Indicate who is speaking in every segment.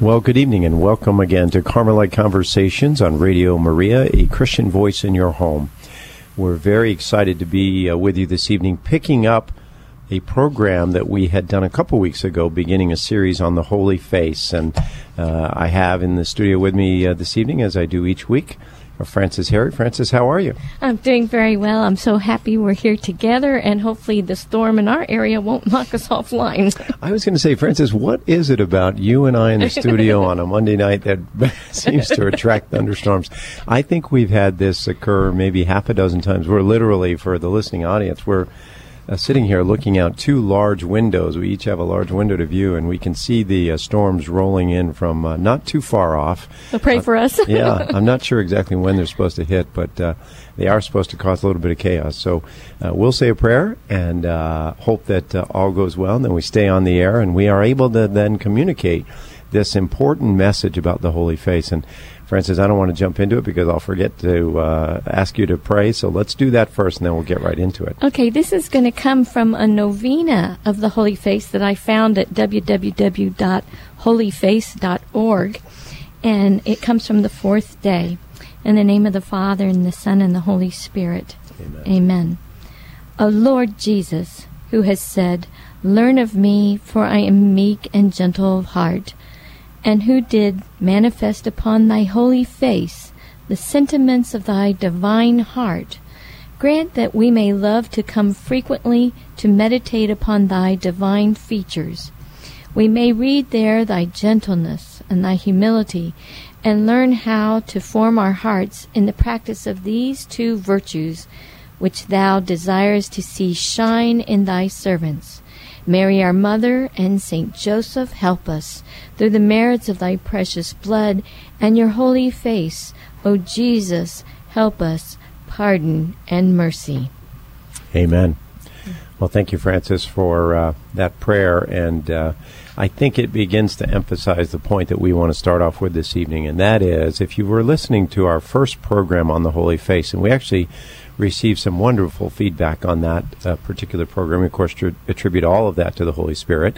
Speaker 1: Well, good evening and welcome again to Carmelite Conversations on Radio Maria, a Christian voice in your home. We're very excited to be uh, with you this evening, picking up a program that we had done a couple weeks ago, beginning a series on the Holy Face. And uh, I have in the studio with me uh, this evening, as I do each week, Frances Harry. Frances, how are you?
Speaker 2: I'm doing very well. I'm so happy we're here together, and hopefully the storm in our area won't knock us offline.
Speaker 1: I was going to say, Frances, what is it about you and I in the studio on a Monday night that seems to attract thunderstorms? I think we've had this occur maybe half a dozen times. We're literally, for the listening audience, we're uh, sitting here looking out two large windows. We each have a large window to view, and we can see the uh, storms rolling in from uh, not too far off.
Speaker 2: So pray for us.
Speaker 1: yeah, I'm not sure exactly when they're supposed to hit, but uh, they are supposed to cause a little bit of chaos. So uh, we'll say a prayer and uh, hope that all goes well, and then we stay on the air, and we are able to then communicate this important message about the Holy Face. And Frances, I don't want to jump into it because I'll forget to uh, ask you to pray. So let's do that first, and then we'll get right into it.
Speaker 2: Okay, this is going to come from a novena of the Holy Face that I found at www.holyface.org, and it comes from the fourth day. In the name of the Father, and the Son, and the Holy Spirit. Amen. Amen. O Lord Jesus, who has said, Learn of me, for I am meek and gentle of heart and who did manifest upon thy holy face the sentiments of thy divine heart, grant that we may love to come frequently to meditate upon thy divine features. We may read there thy gentleness and thy humility, and learn how to form our hearts in the practice of these two virtues which thou desirest to see shine in thy servants Mary, our Mother, and Saint Joseph, help us through the merits of thy precious blood and your holy face. O Jesus, help us, pardon and mercy.
Speaker 1: Amen. Well, thank you, Frances, for uh, that prayer. And uh, I think it begins to emphasize the point that we want to start off with this evening. And that is if you were listening to our first program on the Holy Face, and we actually received some wonderful feedback on that uh, particular program. Of course, tr- attribute all of that to the Holy Spirit.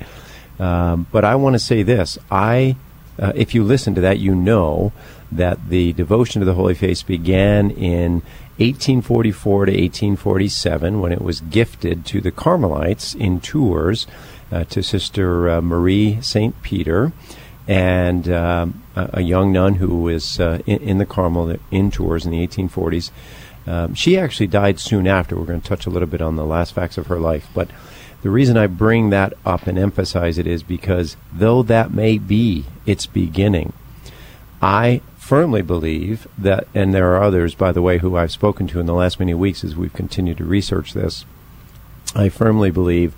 Speaker 1: Um, but I want to say this: I, uh, if you listen to that, you know that the devotion to the Holy Face began in 1844 to 1847 when it was gifted to the Carmelites in Tours uh, to Sister uh, Marie Saint Peter. And um, a, a, young nun who was uh, in, in, the Carmel in Tours in the 1840s, um, she actually died soon after. We're going to touch a little bit on the last facts of her life. But the reason I bring that up and emphasize it is because though that may be its beginning, I firmly believe that, and there are others, by the way, who I've spoken to in the last many weeks as we've continued to research this. I firmly believe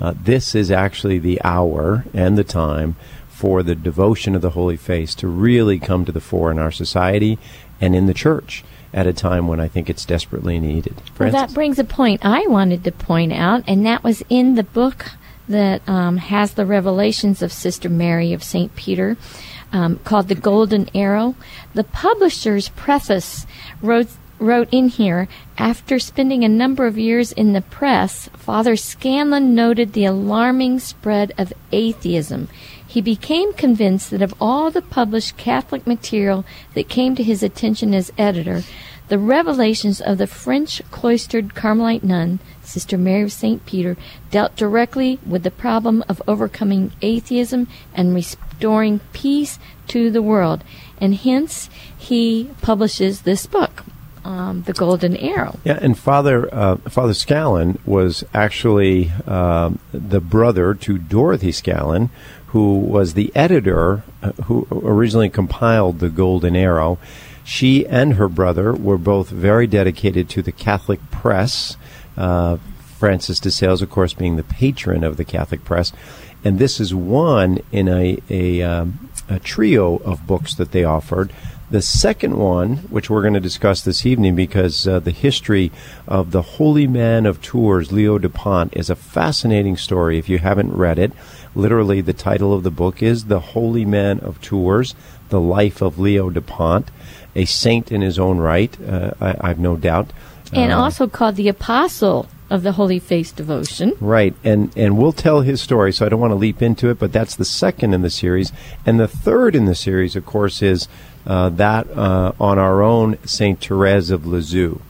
Speaker 1: uh, this is actually the hour and the time for the devotion of the Holy Face to really come to the fore in our society and in the church at a time when I think it's desperately needed.
Speaker 2: Well, that brings a point I wanted to point out, and that was in the book that um, has the revelations of Sister Mary of St. Peter. Um, called The Golden Arrow. The publisher's preface wrote wrote in here after spending a number of years in the press, Father Scallan noted the alarming spread of atheism. He became convinced that of all the published Catholic material that came to his attention as editor, the revelations of the French cloistered Carmelite nun, Sister Mary of St. Peter, dealt directly with the problem of overcoming atheism and restoring peace to the world. And hence, he publishes this book. Um, the Golden Arrow.
Speaker 1: Yeah, and Father uh, Father Scallan was actually uh, the brother to Dorothy Scallan, who was the editor uh, who originally compiled the Golden Arrow. She and her brother were both very dedicated to the Catholic press. Uh, Francis de Sales, of course, being the patron of the Catholic press, and this is one in a a, um, a trio of books that they offered. The second one, which we're going to discuss this evening, because uh, the history of the holy man of Tours, Leo Dupont, is a fascinating story. If you haven't read it, Literally, the title of the book is The Holy Man of Tours, The Life of Leo Dupont, a saint in his own right, uh, I, have no doubt.
Speaker 2: And uh, also called the Apostle of the Holy Face devotion.
Speaker 1: Right, and and we'll tell his story, so I don't want to leap into it, but that's the second in the series, and the third in the series, of course, is uh, that uh, on our own Saint Therese of Lisieux.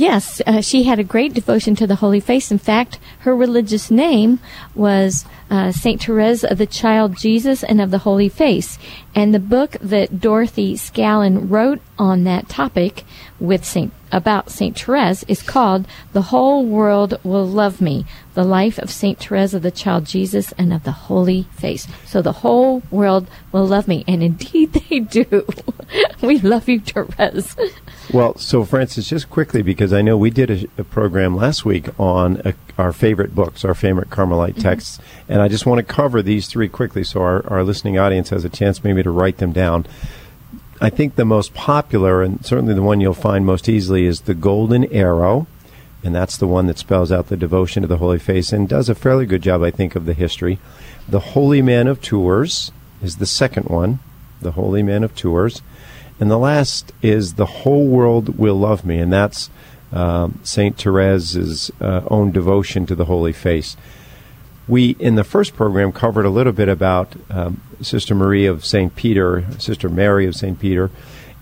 Speaker 2: Yes, uh, she had a great devotion to the Holy Face. In fact, her religious name was uh, Saint Therese of the Child Jesus and of the Holy Face. And the book that Dorothy Scallan wrote on that topic with Saint about Saint Therese is called "The Whole World Will Love Me: The Life of Saint Therese of the Child Jesus and of the Holy Face." So the whole world will love me, and indeed they do. we love you, Therese.
Speaker 1: Well, so Francis, just quickly because I know we did a, a program last week on a, our favorite books, our favorite Carmelite mm-hmm. texts, and I just want to cover these three quickly so our, our listening audience has a chance maybe to write them down. I think the most popular and certainly the one you'll find most easily is the Golden Arrow, and that's the one that spells out the devotion to the Holy Face and does a fairly good job, I think, of the history. The Holy Man of Tours is the second one, the Holy Man of Tours. And the last is The Whole World Will Love Me, and that's um, St. Therese's uh, own devotion to the Holy Face. We, in the first program, covered a little bit about um, Sister Marie of St. Peter, Sister Mary of St. Peter,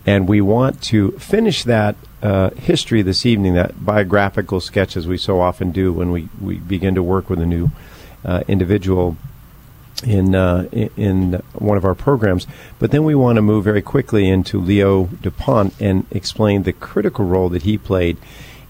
Speaker 1: and we want to finish that uh, history this evening, that biographical sketch, as we so often do when we, we begin to work with a new uh, individual in uh, in one of our programs. But then we want to move very quickly into Leo Dupont and explain the critical role that he played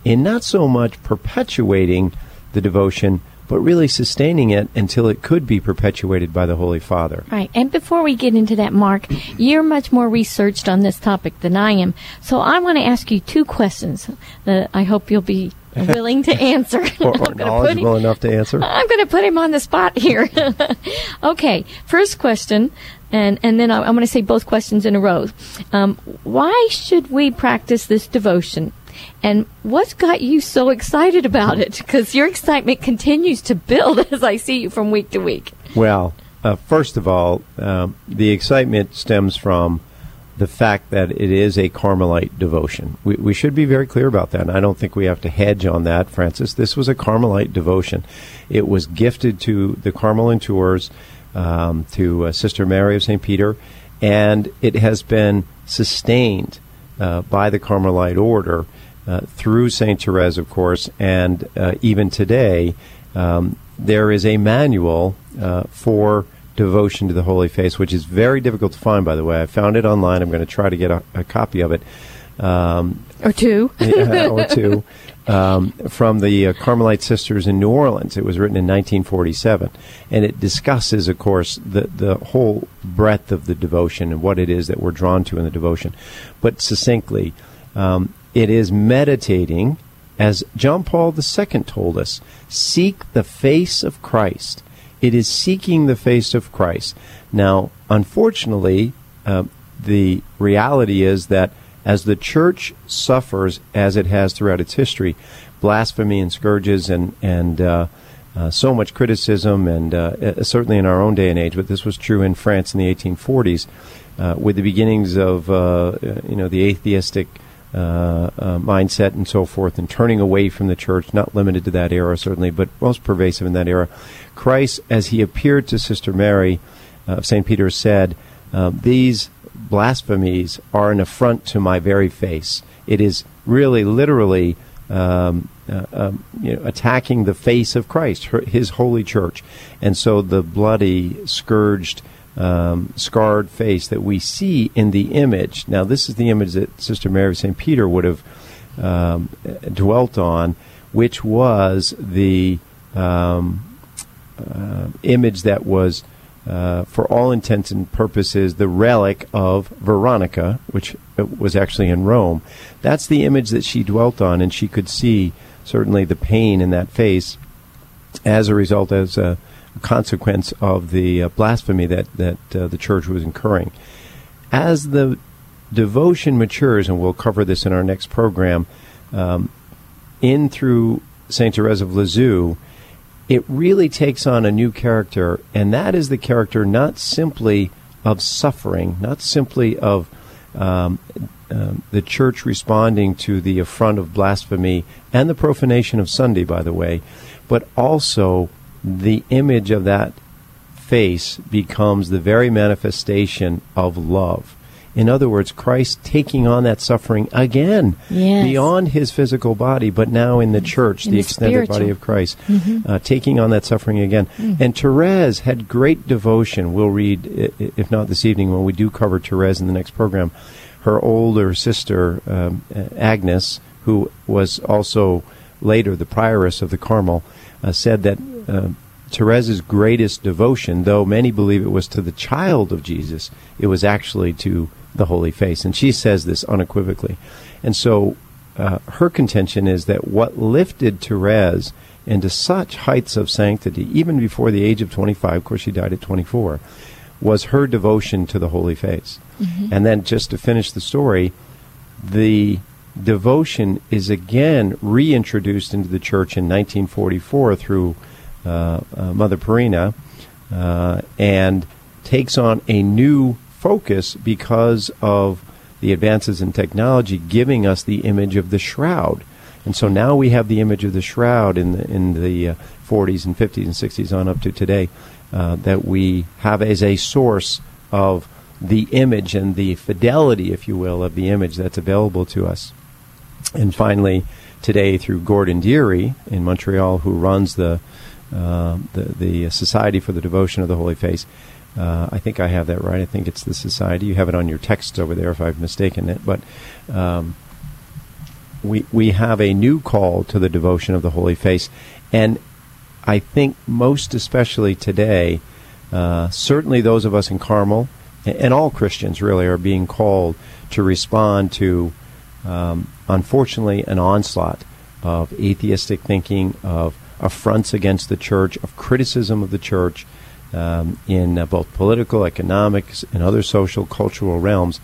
Speaker 1: in not so much perpetuating the devotion, but really sustaining it until it could be perpetuated by the Holy Father.
Speaker 2: Right. And before we get into that, Mark, you're much more researched on this topic than I am. So I want to ask you two questions that I hope you'll be willing to answer.
Speaker 1: or, or knowledgeable him, enough to answer.
Speaker 2: I'm going to put him on the spot here. okay, first question, and and then I'm going to say both questions in a row. Um, why should we practice this devotion? And what's got you so excited about it? Because your excitement continues to build as I see you from week to week.
Speaker 1: Well, uh, first of all, um, the excitement stems from the fact that it is a Carmelite devotion. We, we should be very clear about that. And I don't think we have to hedge on that, Frances. This was a Carmelite devotion. It was gifted to the Carmelite Tours, um, to uh, Sister Mary of St. Peter, and it has been sustained uh, by the Carmelite order uh, through St. Therese, of course, and uh, even today, um, there is a manual uh, for devotion to the Holy Face, which is very difficult to find, by the way. I found it online. I'm going to try to get a, a copy of it.
Speaker 2: Um, or two.
Speaker 1: yeah, or two. Um, from the uh, Carmelite Sisters in New Orleans. It was written in 1947. And it discusses, of course, the, the whole breadth of the devotion and what it is that we're drawn to in the devotion. But succinctly, um, it is meditating, as John Paul II told us, seek the face of Christ it is seeking the face of Christ. Now, unfortunately, uh, the reality is that as the church suffers, as it has throughout its history, blasphemy and scourges and and uh, uh, so much criticism, and uh, uh, certainly in our own day and age, but this was true in France in the 1840s, uh, with the beginnings of you know the atheistic uh, uh, mindset and so forth, and turning away from the church, not limited to that era certainly, but most pervasive in that era. Christ, as he appeared to Sister Mary of uh, St. Peter, said, uh, These blasphemies are an affront to my very face. It is really, literally, um, uh, um, you know, attacking the face of Christ, her, his holy church. And so the bloody, scourged, um, scarred face that we see in the image. Now, this is the image that Sister Mary of St. Peter would have um, dwelt on, which was the um, uh, image that was, uh, for all intents and purposes, the relic of Veronica, which uh, was actually in Rome. That's the image that she dwelt on, and she could see certainly the pain in that face as a result, as a consequence of the uh, blasphemy that that uh, the church was incurring. As the devotion matures, and we'll cover this in our next program, um, in through Saint Therese of Lisieux, it really takes on a new character, and that is the character not simply of suffering, not simply of um, um, the church responding to the affront of blasphemy and the profanation of Sunday, by the way, but also the image of that face becomes the very manifestation of love. In other words, Christ taking on that suffering again
Speaker 2: yes.
Speaker 1: beyond his physical body, but now in the church,
Speaker 2: in
Speaker 1: the,
Speaker 2: the,
Speaker 1: extended
Speaker 2: spiritual.
Speaker 1: body of Christ,
Speaker 2: mm-hmm.
Speaker 1: uh, taking on that suffering again.
Speaker 2: Mm.
Speaker 1: And Therese had great devotion. We'll read, if not this evening, when we do cover Therese in the next program. Her older sister, um, Agnes, who was also later the prioress of the Carmel, uh, said that. Uh, Therese's greatest devotion, though many believe it was to the child of Jesus, it was actually to the Holy Face. And she says this unequivocally. And so uh, her contention is that what lifted Therese into such heights of sanctity, even before the age of 25, of course she died at 24, was her devotion to the Holy Face.
Speaker 2: Mm-hmm.
Speaker 1: And then just to finish the story, the devotion is again reintroduced into the church in 1944 through uh, uh, Mother Pierina, uh, and takes on a new focus because of the advances in technology, giving us the image of the shroud. And so now we have the image of the shroud in the in the 40s and 50s and 60s on up to today that we have as a source of the image and the fidelity, if you will, of the image that's available to us. And finally, today through Gordon Deary in Montreal, who runs the uh, the, the Society for the Devotion of the Holy Face. Uh, I think I have that right. I think it's the Society. You have it on your text over there if I've mistaken it. But um, we, we have a new call to the devotion of the Holy Face. And I think most especially today, uh, certainly those of us in Carmel, and all Christians really, are being called to respond to, um, unfortunately, an onslaught of atheistic thinking, of affronts against the church, of criticism of the church um, in uh, both political, economics, and other social, cultural realms.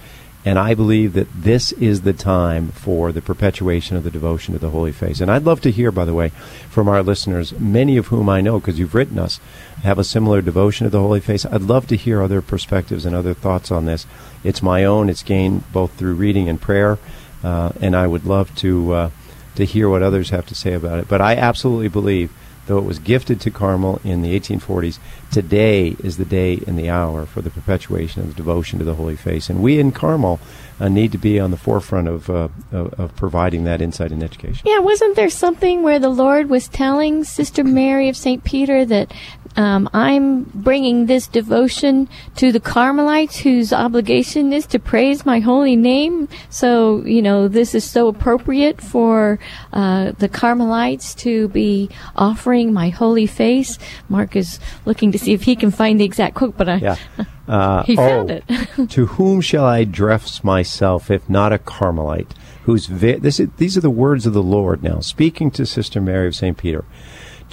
Speaker 1: And I believe that this is the time for the perpetuation of the devotion to the Holy Face. And I'd love to hear, by the way, from our listeners, many of whom I know, because you've written us, have a similar devotion to the Holy Face. I'd love to hear other perspectives and other thoughts on this. It's my own. It's gained both through reading and prayer. Uh, and I would love to uh, to hear what others have to say about it. But I absolutely believe, though it was gifted to Carmel in the 1840s, today is the day and the hour for the perpetuation of the devotion to the Holy Face. And we in Carmel uh, need to be on the forefront of, uh, of, of providing that insight and education.
Speaker 2: Yeah, wasn't there something where the Lord was telling Sister Mary of St. Peter that um, I'm bringing this devotion to the Carmelites whose obligation is to praise my holy name. So, you know, this is so appropriate for uh, the Carmelites to be offering my holy face. Mark is looking to see if he can find the exact quote, but I,
Speaker 1: yeah. Uh,
Speaker 2: he found
Speaker 1: oh,
Speaker 2: it.
Speaker 1: to whom shall I address myself if not a Carmelite? Who's vi- this is, these are the words of the Lord now, speaking to Sister Mary of St. Peter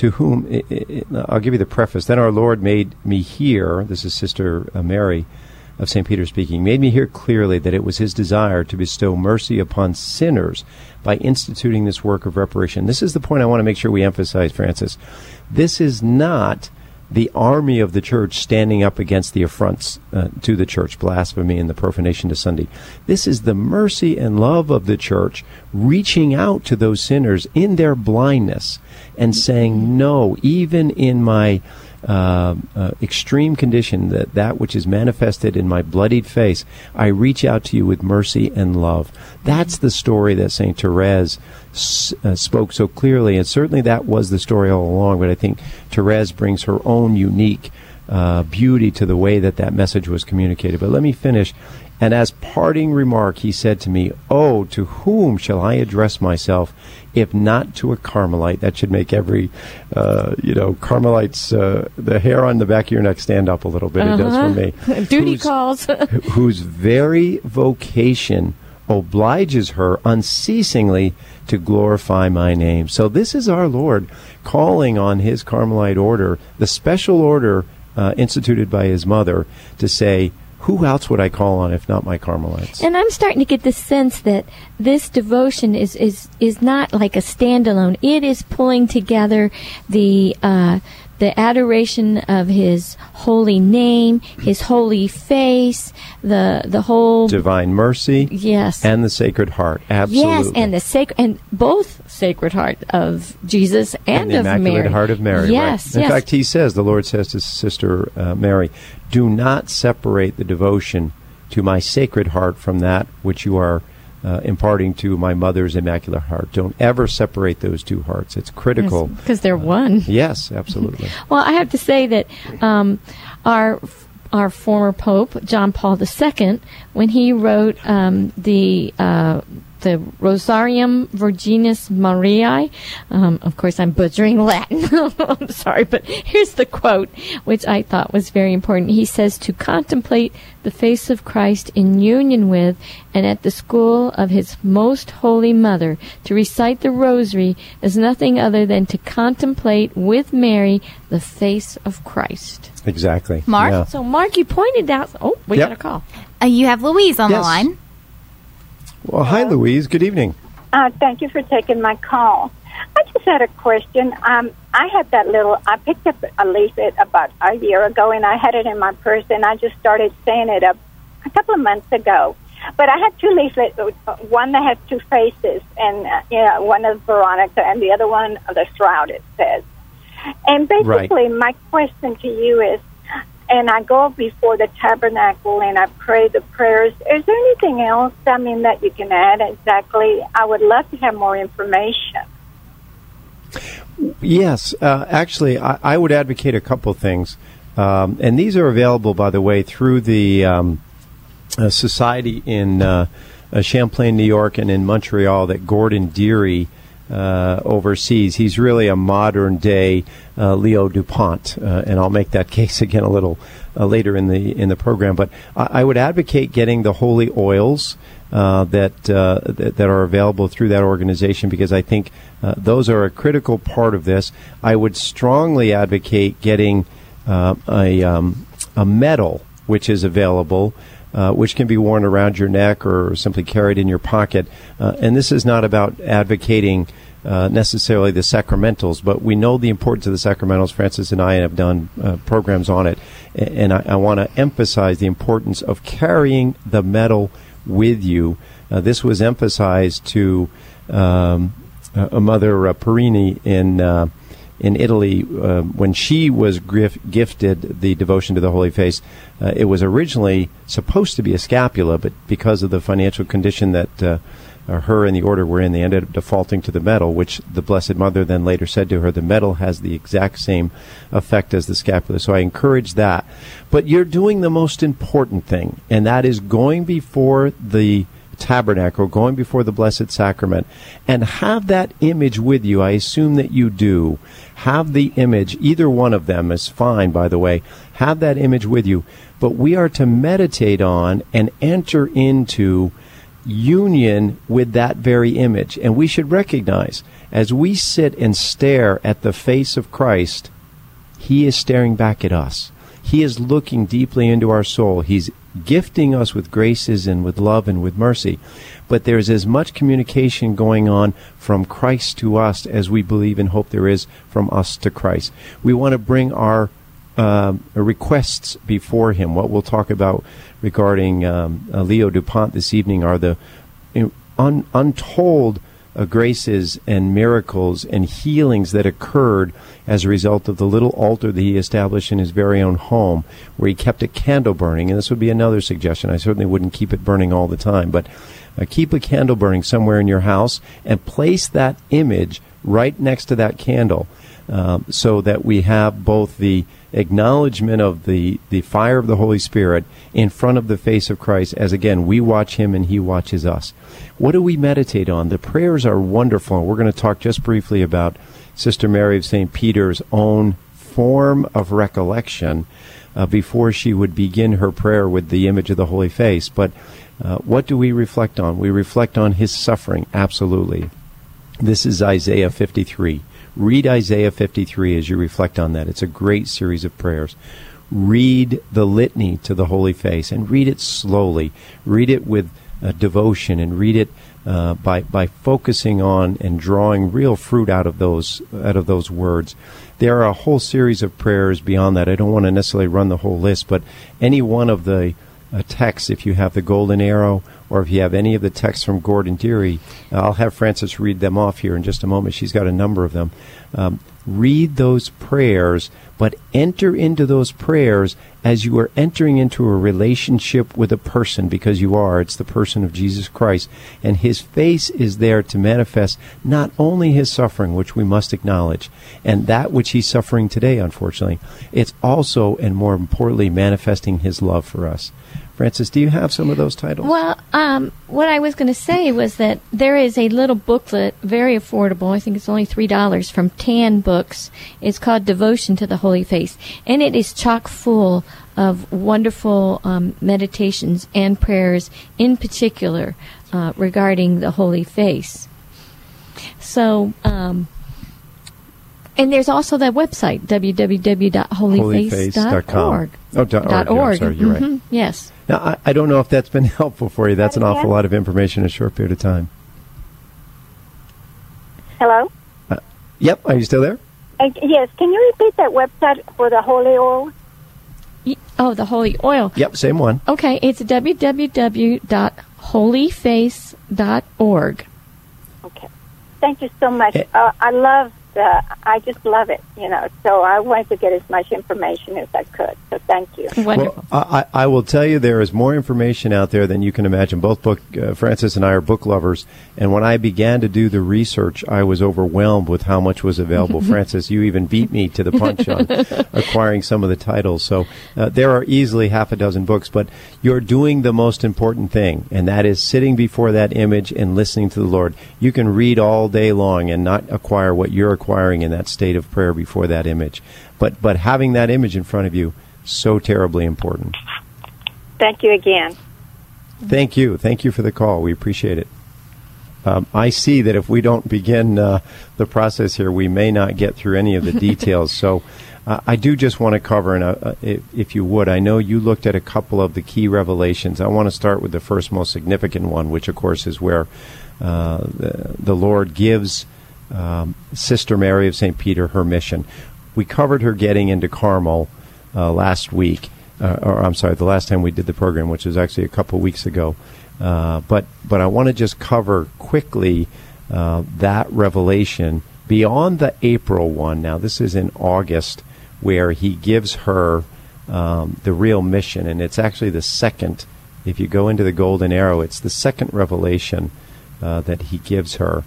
Speaker 1: to whom I'll give you the preface. Then our Lord made me hear. This is Sister uh, Mary of St. Peter speaking. Made me hear clearly that it was His desire to bestow mercy upon sinners by instituting this work of reparation. This is the point I want to make sure we emphasize, Frances. This is not the army of the church standing up against the affronts uh, to the church, blasphemy and the profanation to Sunday. This is the mercy and love of the church reaching out to those sinners in their blindness and saying, No, even in my uh, uh, extreme condition, that that which is manifested in my bloodied face, I reach out to you with mercy and love. That's the story that Saint Therese uh, spoke so clearly, and certainly that was the story all along. But I think Therese brings her own unique uh, beauty to the way that that message was communicated. But let me finish. And as parting remark, he said to me, Oh, to whom shall I address myself if not to a Carmelite? That should make every, uh, you know, Carmelite's, uh, the hair on the back of your neck stand up a little bit.
Speaker 2: Uh-huh.
Speaker 1: It does for me.
Speaker 2: Duty
Speaker 1: Whose-
Speaker 2: calls.
Speaker 1: whose very vocation obliges her unceasingly to glorify my name. So this is our Lord calling on his Carmelite order, the special order uh, instituted by his mother, to say, who else would I call on if not my Carmelites?
Speaker 2: And I'm starting to get the sense that this devotion is is is not like a standalone. It is pulling together the uh, the adoration of His holy name, His holy face, the the whole
Speaker 1: divine mercy,
Speaker 2: yes,
Speaker 1: and the Sacred Heart, absolutely,
Speaker 2: yes, and the sacred and both Sacred Heart of Jesus and,
Speaker 1: and the
Speaker 2: of
Speaker 1: Immaculate
Speaker 2: Mary.
Speaker 1: Heart of Mary.
Speaker 2: Yes,
Speaker 1: right. In
Speaker 2: yes.
Speaker 1: fact, He says the Lord says to Sister uh, Mary, "Do not separate the devotion to my Sacred Heart from that which you are." Uh, imparting to my mother's immaculate heart. Don't ever separate those two hearts. It's critical
Speaker 2: because they're one.
Speaker 1: Yes, absolutely.
Speaker 2: Well, I have to say that um, our our former Pope John Paul II, when he wrote um, the uh, the Rosarium Virginis Mariae, um, of course I'm butchering Latin. I'm sorry, but here's the quote, which I thought was very important. He says, "To contemplate the face of Christ in union with and at the school of His Most Holy Mother, to recite the Rosary is nothing other than to contemplate with Mary the face of Christ."
Speaker 1: Exactly.
Speaker 3: Mark?
Speaker 1: Yeah.
Speaker 2: So, Mark, you pointed out. Oh, we
Speaker 1: Yep.
Speaker 2: got a call.
Speaker 3: Uh, you have Louise on
Speaker 1: Yes.
Speaker 3: the line.
Speaker 1: Well, hi, Louise. Good evening.
Speaker 4: Uh, thank you for taking my call. I just had a question. Um, I had that little, I picked up a leaflet about a year ago and I had it in my purse and I just started saying it a, a couple of months ago. But I had two leaflets, one that has two faces and, uh, you know, one is Veronica and the other one, the shroud, it says. And basically, my question to you is, and I go before the tabernacle and I pray the prayers. Is there anything else, I mean, that you can add exactly? I would love to have more information.
Speaker 1: Yes, uh, actually, I, I would advocate a couple things, um, and these are available, by the way, through the um, uh, society in uh, uh, Champlain, New York, and in Montreal that Gordon Deary uh, oversees. He's really a modern day uh, Leo Dupont, uh, and I'll make that case again a little uh, later in the in the program. But I, I would advocate getting the holy oils. Uh, that, uh, that are available through that organization because I think uh, those are a critical part of this. I would strongly advocate getting uh, a um, a medal which is available. Uh, which can be worn around your neck or simply carried in your pocket. And this is not about advocating uh, necessarily the sacramentals, but we know the importance of the sacramentals. Frances and I have done uh, programs on it, and I, I want to emphasize the importance of carrying the medal with you. Uh, this was emphasized to um, a mother uh, Perini in uh, in Italy uh, when she was grif- gifted the devotion to the Holy Face. Uh, it was originally supposed to be a scapular, but because of the financial condition that uh, her and the order were in, they ended up defaulting to the medal, which the Blessed Mother then later said to her, the medal has the exact same effect as the scapular. So I encourage that. But you're doing the most important thing, and that is going before the tabernacle, going before the Blessed Sacrament, and have that image with you. I assume that you do. Have the image, either one of them is fine, by the way. Have that image with you. But we are to meditate on and enter into union with that very image. And we should recognize, as we sit and stare at the face of Christ, He is staring back at us. He is looking deeply into our soul. He's gifting us with graces and with love and with mercy. But there's as much communication going on from Christ to us as we believe and hope there is from us to Christ. We want to bring our um, requests before Him. What we'll talk about regarding um, uh, Leo Dupont this evening are the un- untold uh, graces and miracles and healings that occurred as a result of the little altar that he established in his very own home, where he kept a candle burning. And this would be another suggestion. I certainly wouldn't keep it burning all the time, but uh, keep a candle burning somewhere in your house and place that image right next to that candle um, so that we have both the acknowledgement of the, the fire of the Holy Spirit in front of the face of Christ as again we watch him and he watches us. What do we meditate on? The prayers are wonderful. We're going to talk just briefly about Sister Mary of St. Peter's own form of recollection uh, before she would begin her prayer with the image of the Holy Face. But uh, what do we reflect on? We reflect on his suffering, absolutely. This is Isaiah 53. Read Isaiah 53 as you reflect on that. It's a great series of prayers. Read the litany to the Holy Face and read it slowly. Read it with uh, devotion and read it uh, by by focusing on and drawing real fruit out of those out of those words. there are a whole series of prayers beyond that. I don't want to necessarily run the whole list, but any one of the uh, texts, if you have the Golden Arrow or if you have any of the texts from Gordon Deary, I'll have Frances read them off here in just a moment. She's got a number of them. Um, read those prayers, but enter into those prayers as you are entering into a relationship with a person because you are. It's the person of Jesus Christ. And his face is there to manifest not only his suffering, which we must acknowledge, and that which he's suffering today, unfortunately, it's also and more importantly manifesting his love for us. Frances, do you have some of those titles?
Speaker 2: Well, um, what I was going to say was that there is a little booklet, very affordable. I think it's only three dollars from Tan Books. It's called Devotion to the Holy Face, and it is chock full of wonderful um, meditations and prayers, in particular uh, regarding the Holy Face. So. Um, and there's also that website, www.holyface.org.
Speaker 1: Oh, dot org. org. Sorry, you're
Speaker 2: mm-hmm.
Speaker 1: right.
Speaker 2: Yes.
Speaker 1: Now, I, I, don't know if that's been helpful for you. That's an awful lot of information in a short period of time.
Speaker 4: Hello?
Speaker 1: Uh, yep. Are you still there?
Speaker 4: Uh, yes. Can you repeat that website for the holy oil?
Speaker 2: Oh, the holy oil.
Speaker 1: Yep, same one.
Speaker 2: Okay, it's www.holyface.org.
Speaker 4: Okay. Thank you so much. Uh, I love uh, I just love it, you know. So I wanted to get as much information as I could. So thank you.
Speaker 2: Wonderful.
Speaker 1: Well, I, I will tell you there is more information out there than you can imagine. Both book uh, Frances and I are book lovers, and when I began to do the research, I was overwhelmed with how much was available. Frances, you even beat me to the punch on acquiring some of the titles. So uh, there are easily half a dozen books, but you're doing the most important thing, and that is sitting before that image and listening to the Lord. You can read all day long and not acquire what you're acquiring in that state of prayer before that image. But but having that image in front of you so terribly important.
Speaker 4: Thank you again.
Speaker 1: Thank you. Thank you for the call. We appreciate it. Um, I see that if we don't begin uh, the process here, we may not get through any of the details. so uh, I do just want to cover, and uh, if, if, you would, I know you looked at a couple of the key revelations. I want to start with the first most significant one, which, of course, is where uh, the, the Lord gives um, Sister Mary of St. Peter her mission. We covered her getting into Carmel uh, last week, uh, or I'm sorry, the last time we did the program, which was actually a couple weeks ago. Uh, but but I want to just cover quickly uh, that revelation beyond the April one. Now this is in August, where he gives her um, the real mission, and it's actually the second. If you go into the Golden Arrow, it's the second revelation uh, that he gives her.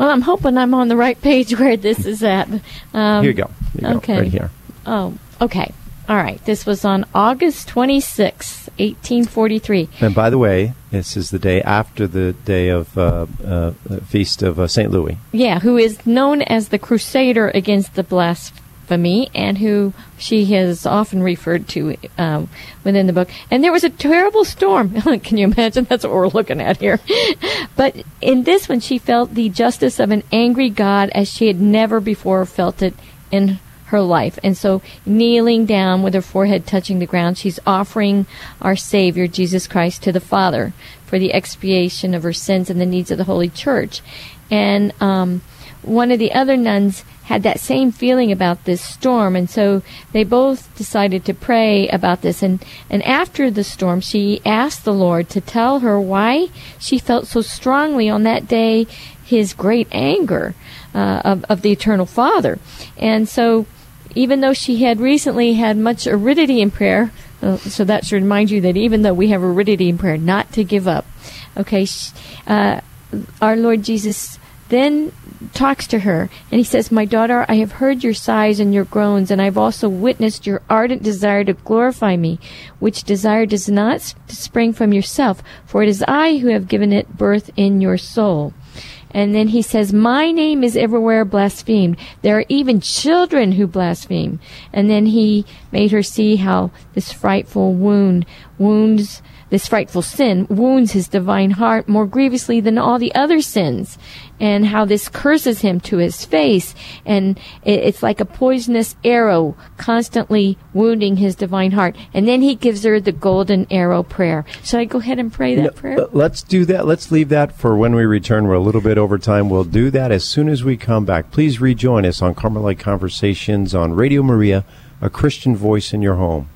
Speaker 2: Well, I'm hoping I'm on the right page where this is at.
Speaker 1: Um, here you go. Here you
Speaker 2: okay.
Speaker 1: Go, right here.
Speaker 2: Oh, okay. All right. This was on August 26, 1843.
Speaker 1: And by the way, this is the day after the day of uh, uh, feast of uh, St. Louis.
Speaker 2: Yeah, who is known as the Crusader against the blasphemy blasphemy, and who she has often referred to um, within the book. And there was a terrible storm. Can you imagine? That's what we're looking at here. but in this one, she felt the justice of an angry God as she had never before felt it in her life. And so, kneeling down with her forehead touching the ground, she's offering our Savior, Jesus Christ, to the Father for the expiation of her sins and the needs of the Holy Church. And um, one of the other nuns had that same feeling about this storm and so they both decided to pray about this. And and after the storm she asked the lord to tell her why she felt so strongly on that day his great anger uh, of, of the eternal father. And so even though she had recently had much aridity in prayer uh, so that should remind you that even though we have aridity in prayer not to give up. Okay uh, our lord jesus then talks to her and he says, My daughter, I have heard your sighs and your groans, and I've also witnessed your ardent desire to glorify me, which desire does not spring from yourself, for it is I who have given it birth in your soul. And then he says, My name is everywhere blasphemed. There are even children who blaspheme. And then he made her see how this frightful wound wounds this frightful sin wounds his divine heart more grievously than all the other sins and how this curses him to his face and it's like a poisonous arrow constantly wounding his divine heart and then he gives her the golden arrow prayer so i go ahead and pray that no, prayer uh,
Speaker 1: let's do that let's leave that for when we return we're a little bit
Speaker 5: over time. We'll do that as soon as we come back. Please rejoin us on Carmelite Conversations on Radio Maria, a Christian voice in your home.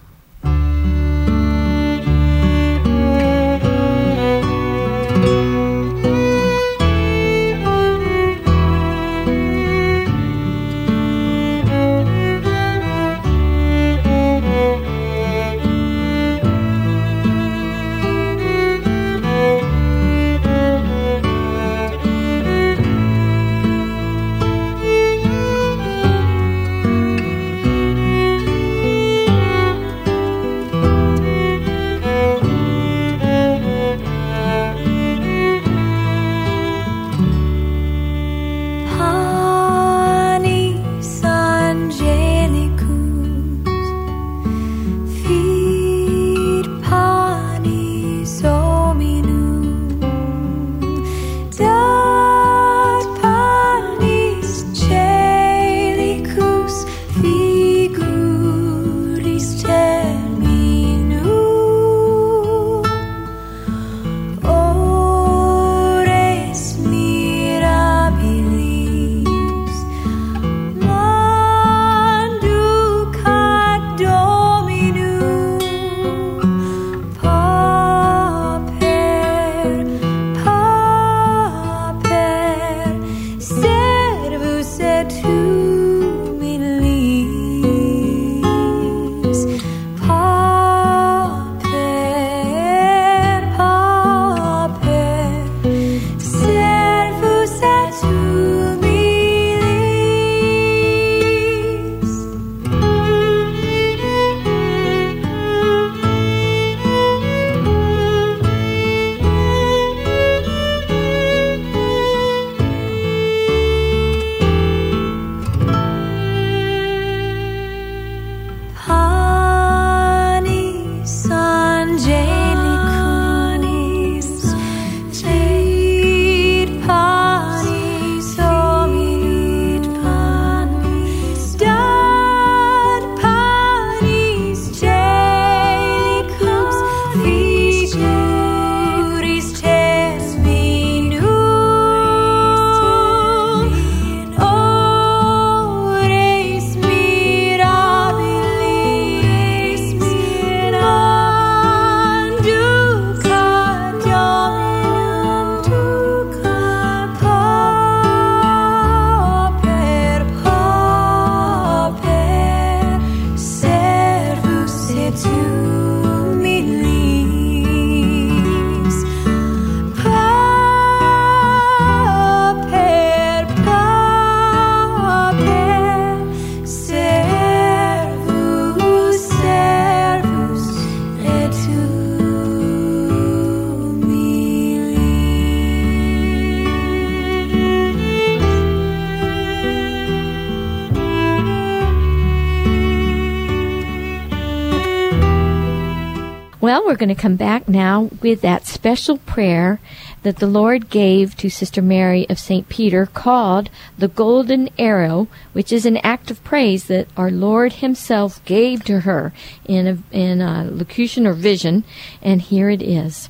Speaker 2: We're going to come back now with that special prayer that the Lord gave to Sister Mary of St. Peter called the Golden Arrow, which is an act of praise that our Lord Himself gave to her in a, in a locution or vision. And here it is.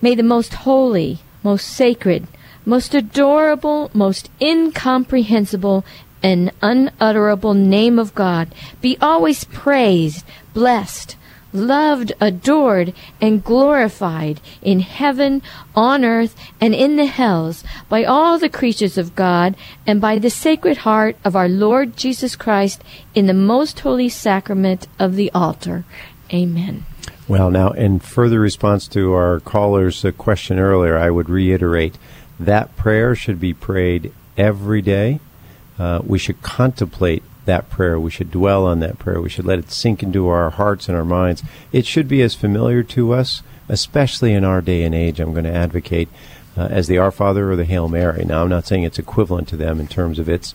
Speaker 2: May the most holy, most sacred, most adorable, most incomprehensible, and unutterable name of God be always praised, blessed, loved, adored, and glorified in heaven, on earth, and in the hells by all the creatures of God and by the sacred heart of our Lord Jesus Christ in the most holy sacrament of the altar. Amen.
Speaker 5: Well, now, in further response to our caller's uh, question earlier, I would reiterate that prayer should be prayed every day. Uh, we should contemplate that prayer. We should dwell on that prayer. We should let it sink into our hearts and our minds. It should be as familiar to us, especially in our day and age. I'm going to advocate uh, as the Our Father or the Hail Mary. Now, I'm not saying it's equivalent to them in terms of its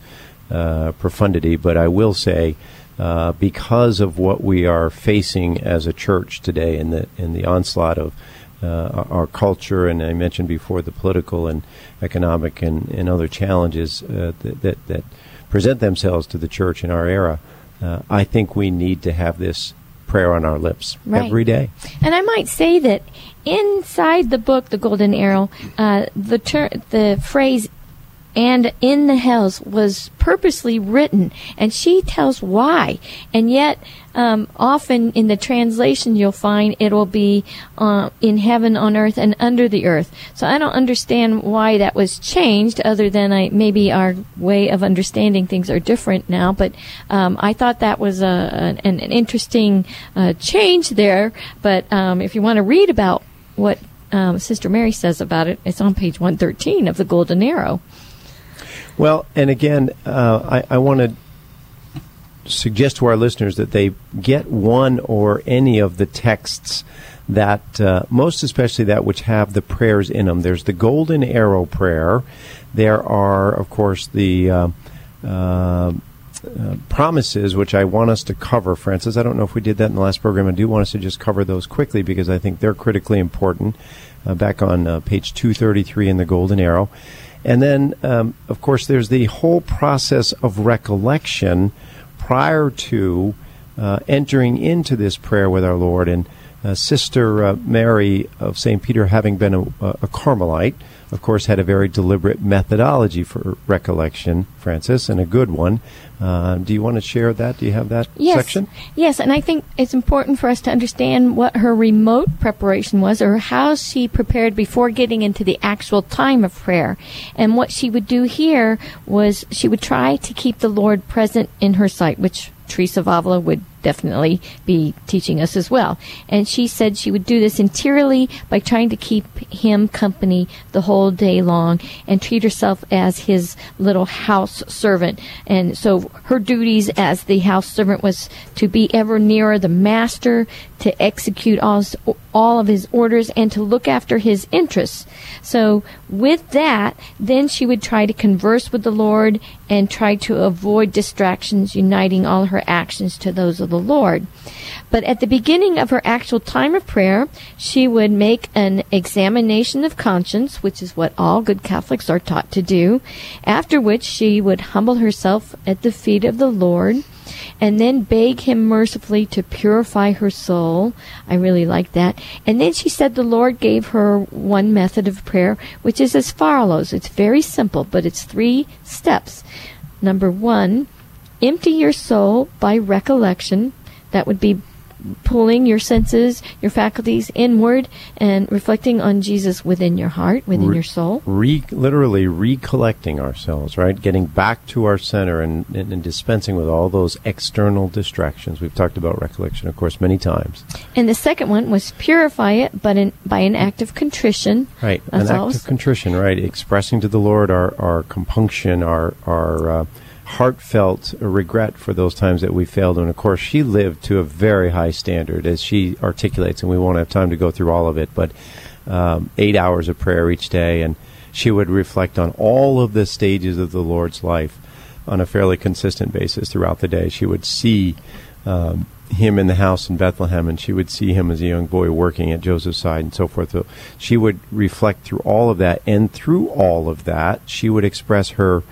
Speaker 5: uh, profundity, but I will say. Uh, because of what we are facing as a church today in the in the onslaught of uh, our culture, and I mentioned before the political and economic and, and other challenges uh, that, that, that present themselves to the church in our era, uh, I think we need to have this
Speaker 1: prayer on our lips
Speaker 2: Right.
Speaker 1: every day.
Speaker 2: And I might say that inside the book, The Golden Arrow, uh, the ter- the phrase "and in the hells" was purposely written, and she tells why. And yet, um, often in the translation, you'll find it'll be uh, in heaven, on earth, and under the earth. So I don't understand why that was changed, other than I maybe our way of understanding things are different now. But um, I thought that was a, an, an interesting uh, change there. But um, if you want to read about what um, Sister Mary says about it, it's on page 113 of the Golden Arrow.
Speaker 1: Well, and again, uh, I, I want to suggest to our listeners that they get one or any of the texts that, uh, most especially that which have the prayers in them. There's the Golden Arrow prayer. There are, of course, the. Uh, uh, uh, promises, which I want us to cover, Frances. I don't know if we did that in the last program. I do want us to just cover those quickly because I think they're critically important. Uh, back on uh, page 233 in the Golden Arrow. And then, um, of course, there's the whole process of recollection prior to uh, entering into this prayer with our Lord. And uh, Sister uh, Mary of St. Peter, having been a, a Carmelite, of course, had a very deliberate methodology for recollection, Frances, and a good one. Uh, do you want to share that? Do you have that
Speaker 2: Yes.
Speaker 1: section?
Speaker 2: Yes, and I think it's important for us to understand what her remote preparation was or how she prepared before getting into the actual time of prayer. And what she would do here was she would try to keep the Lord present in her sight, which Teresa of Avila would definitely be teaching us as well. And she said she would do this interiorly by trying to keep him company the whole day long and treat herself as his little house servant. And so her duties as the house servant was to be ever nearer the master, to execute all, his, all of his orders, and to look after his interests. So with that, then she would try to converse with the Lord and try to avoid distractions, uniting all her actions to those of the Lord. But at the beginning of her actual time of prayer, she would make an examination of conscience, which is what all good Catholics are taught to do, after which she would humble herself at the feet of the Lord and then beg him mercifully to purify her soul. I really like that. And then she said the Lord gave her one method of prayer, which is as follows. It's very simple, but it's three steps. Number one, empty your soul by recollection. That would be pulling your senses, your faculties inward and reflecting on Jesus within your heart, within
Speaker 1: Re-
Speaker 2: your soul.
Speaker 1: Re- literally recollecting ourselves, right? Getting back to our center and, and, and dispensing with all those external distractions. We've talked about recollection, of course, many times.
Speaker 2: And the second one was purify it, but in, by an act of contrition.
Speaker 1: Right,
Speaker 2: That's
Speaker 1: an act of contrition, right? Expressing to the Lord our, our compunction, our our uh, heartfelt regret for those times that we failed. And of course, she lived to a very high standard, as she articulates, and we won't have time to go through all of it. But um, eight hours of prayer each day, and she would reflect on all of the stages of the Lord's life on a fairly consistent basis throughout the day. She would see. Um, him in the house in Bethlehem, and she would see him as a young boy working at Joseph's side and so forth. So she would reflect through all of that, and through all of that, she would express her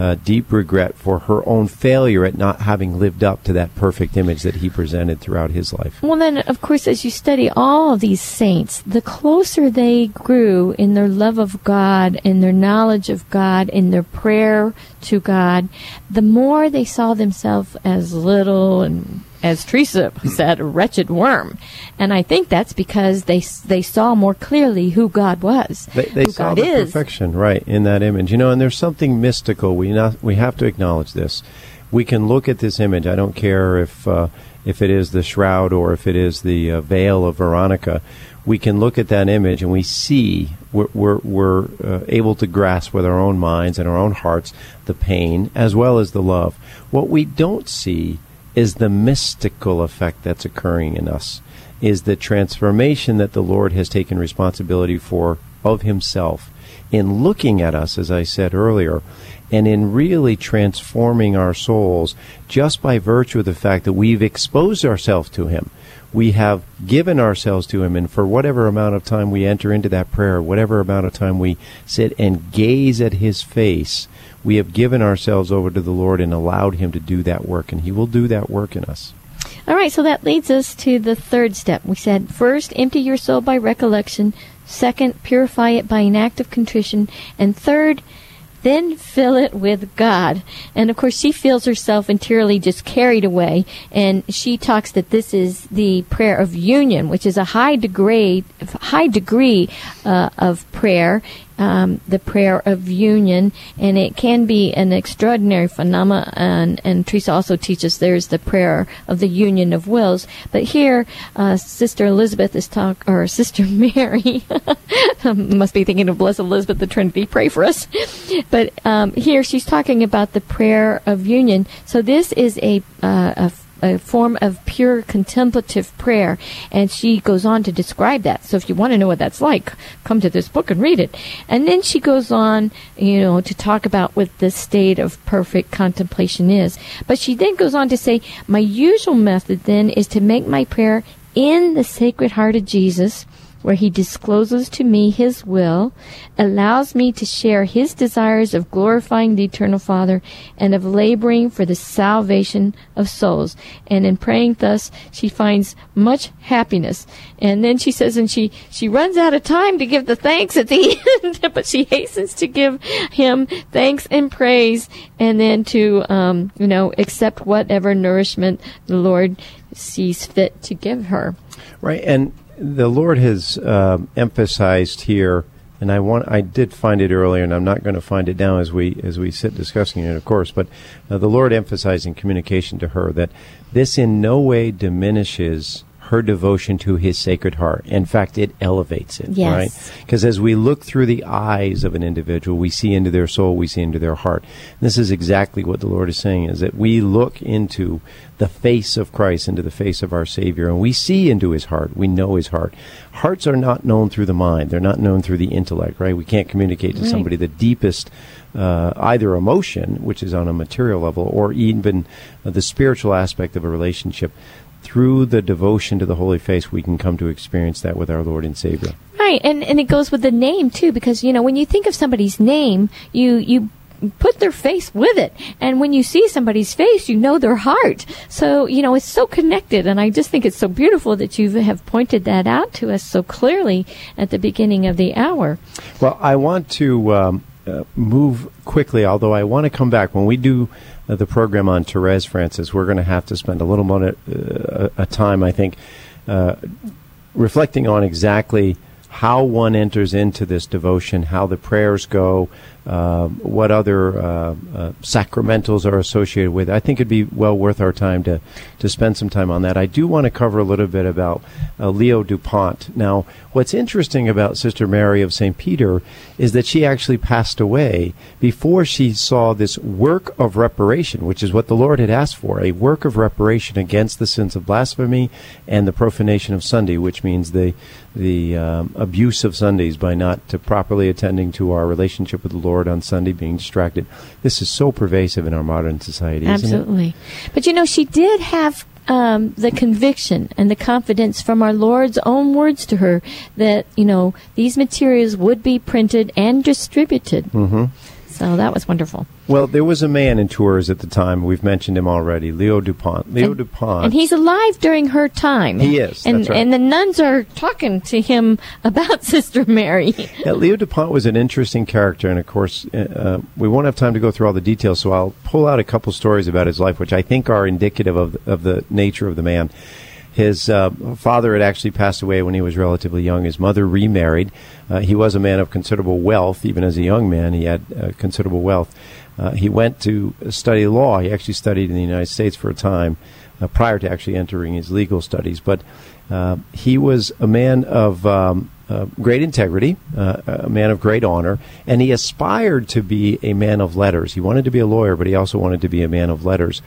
Speaker 1: uh, deep regret for her own failure at not having lived up to that perfect image that he presented throughout his life.
Speaker 2: Well, then, of course, as you study all of these saints, the closer they grew in their love of God, in their knowledge of God, in their prayer to God, the more they saw themselves as little and, as Teresa said, a wretched worm. And I think that's because they they saw more clearly who God was,
Speaker 1: They, they
Speaker 2: who
Speaker 1: saw
Speaker 2: God
Speaker 1: the
Speaker 2: is.
Speaker 1: perfection, right, in that image. You know, and there's something mystical. We not we have to acknowledge this. We can look at this image. I don't care if uh, if it is the shroud or if it is the uh, veil of Veronica. We can look at that image and we see we're we're, we're uh, able to grasp with our own minds and our own hearts the pain as well as the love. What we don't see is the mystical effect that's occurring in us is the transformation that the Lord has taken responsibility for of Himself in looking at us, as I said earlier, and in really transforming our souls just by virtue of the fact that we've exposed ourselves to Him. We have given ourselves to Him, and for whatever amount of time we enter into that prayer, whatever amount of time we sit and gaze at His face, we have given ourselves over to the Lord and allowed Him to do that work, and He will do that work in us.
Speaker 2: All right, so that leads us to the third step. We said first, empty your soul by recollection. Second, purify it by an act of contrition. And third, then fill it with God. And of course, she feels herself interiorly just carried away. And she talks that this is the prayer of union, which is a high degree, high degree uh, of prayer um, the prayer of union, and it can be an extraordinary phenomenon. And, and Teresa also teaches there's the prayer of the union of wills. But here, uh, Sister Elizabeth is talk, or Sister Mary, must be thinking of Blessed Elizabeth the Trinity. Pray for us. but um, here she's talking about the prayer of union. So this is a, uh, a a form of pure contemplative prayer. And she goes on to describe that. So if you want to know what that's like, come to this book and read it. And then she goes on, you know, to talk about what the state of perfect contemplation is. But she then goes on to say, my usual method then is to make my prayer in the Sacred Heart of Jesus where he discloses to me his will, allows me to share his desires of glorifying the eternal Father and of laboring for the salvation of souls. And in praying thus, she finds much happiness. And then she says, and she, she runs out of time to give the thanks at the end, but she hastens to give him thanks and praise and then to, um, you know, accept whatever nourishment the Lord sees fit to give her.
Speaker 1: Right. And the Lord has uh, emphasized here, and I want I did find it earlier, and I'm not going to find it now as we as we sit discussing it, of course. But uh, the Lord emphasizing communication to her that this in no way diminishes her devotion to his sacred heart. In fact, it elevates it,
Speaker 2: yes.
Speaker 1: right? Because as we look through the eyes of an individual, we see into their soul, we see into their heart. And this is exactly what the Lord is saying is that we look into the face of Christ, into the face of our Savior, and we see into his heart. We know his heart. Hearts are not known through the mind. They're not known through the intellect, right? We can't communicate to
Speaker 2: right.
Speaker 1: somebody the deepest uh, either emotion, which is on a material level, or even uh, the spiritual aspect of a relationship through the devotion to the Holy Face, we can come to experience that with our Lord and Savior.
Speaker 2: Right, and and it goes with the name too, because you know when you think of somebody's name, you you put their face with it, and when you see somebody's face, you know their heart. So you know it's so connected, and I just think it's so beautiful that you have pointed that out to us so clearly at the beginning of the hour.
Speaker 1: Well, I want to. Um, uh, move quickly, although I want to come back when we do the program on Therese Frances. We're going to have to spend a little moment, uh, a time, I think, uh, reflecting on exactly how one enters into this devotion, how the prayers go, uh, what other uh, uh, sacramentals are associated with. I think it'd be well worth our time to, to spend some time on that. I do want to cover a little bit about uh, Leo Dupont. Now, what's interesting about Sister Mary of St. Peter is that she actually passed away before she saw this work of reparation, which is what the Lord had asked for a work of reparation against the sins of blasphemy and the profanation of Sunday, which means the, the um, abuse of Sundays by not properly attending to our relationship with the Lord on Sunday, being distracted. This is so pervasive in our modern society,
Speaker 2: Absolutely. But you know, she did have um, the conviction and the confidence from our Lord's own words to her that, you know, these materials would be printed and distributed.
Speaker 1: Mm-hmm.
Speaker 2: So that was wonderful.
Speaker 1: Well, there was a man in Tours at the time. We've mentioned him already, Leo Dupont. Leo
Speaker 2: and,
Speaker 1: Dupont.
Speaker 2: And he's alive during her time.
Speaker 1: He is.
Speaker 2: And,
Speaker 1: right.
Speaker 2: and the nuns are talking to him about Sister Mary.
Speaker 1: yeah, Leo Dupont was an interesting character. And of course, uh, uh, we won't have time to go through all the details, so I'll pull out a couple stories about his life, which I think are indicative of, of the nature of the man. His uh, father had actually passed away when he was relatively young. His mother remarried. Uh, he was a man of considerable wealth. Even as a young man, he had uh, considerable wealth. Uh, he went to study law. He actually studied in the United States for a time uh, prior to actually entering his legal studies. But uh, he was a man of um, great integrity, a man of great honor, and he aspired to be a man of letters. He wanted to be a lawyer, but he also wanted to be a man of letters.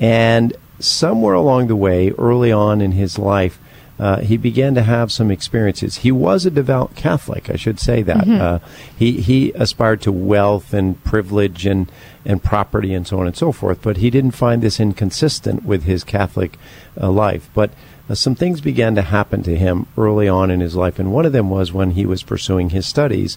Speaker 1: And somewhere along the way, early on in his life, uh, he began to have some experiences. He was a devout Catholic, I should say that.
Speaker 2: Mm-hmm.
Speaker 1: Uh, he he aspired to wealth and privilege and and property and so on and so forth, but he didn't find this inconsistent with his Catholic uh, life. But uh, some things began to happen to him early on in his life, and one of them was when he was pursuing his studies.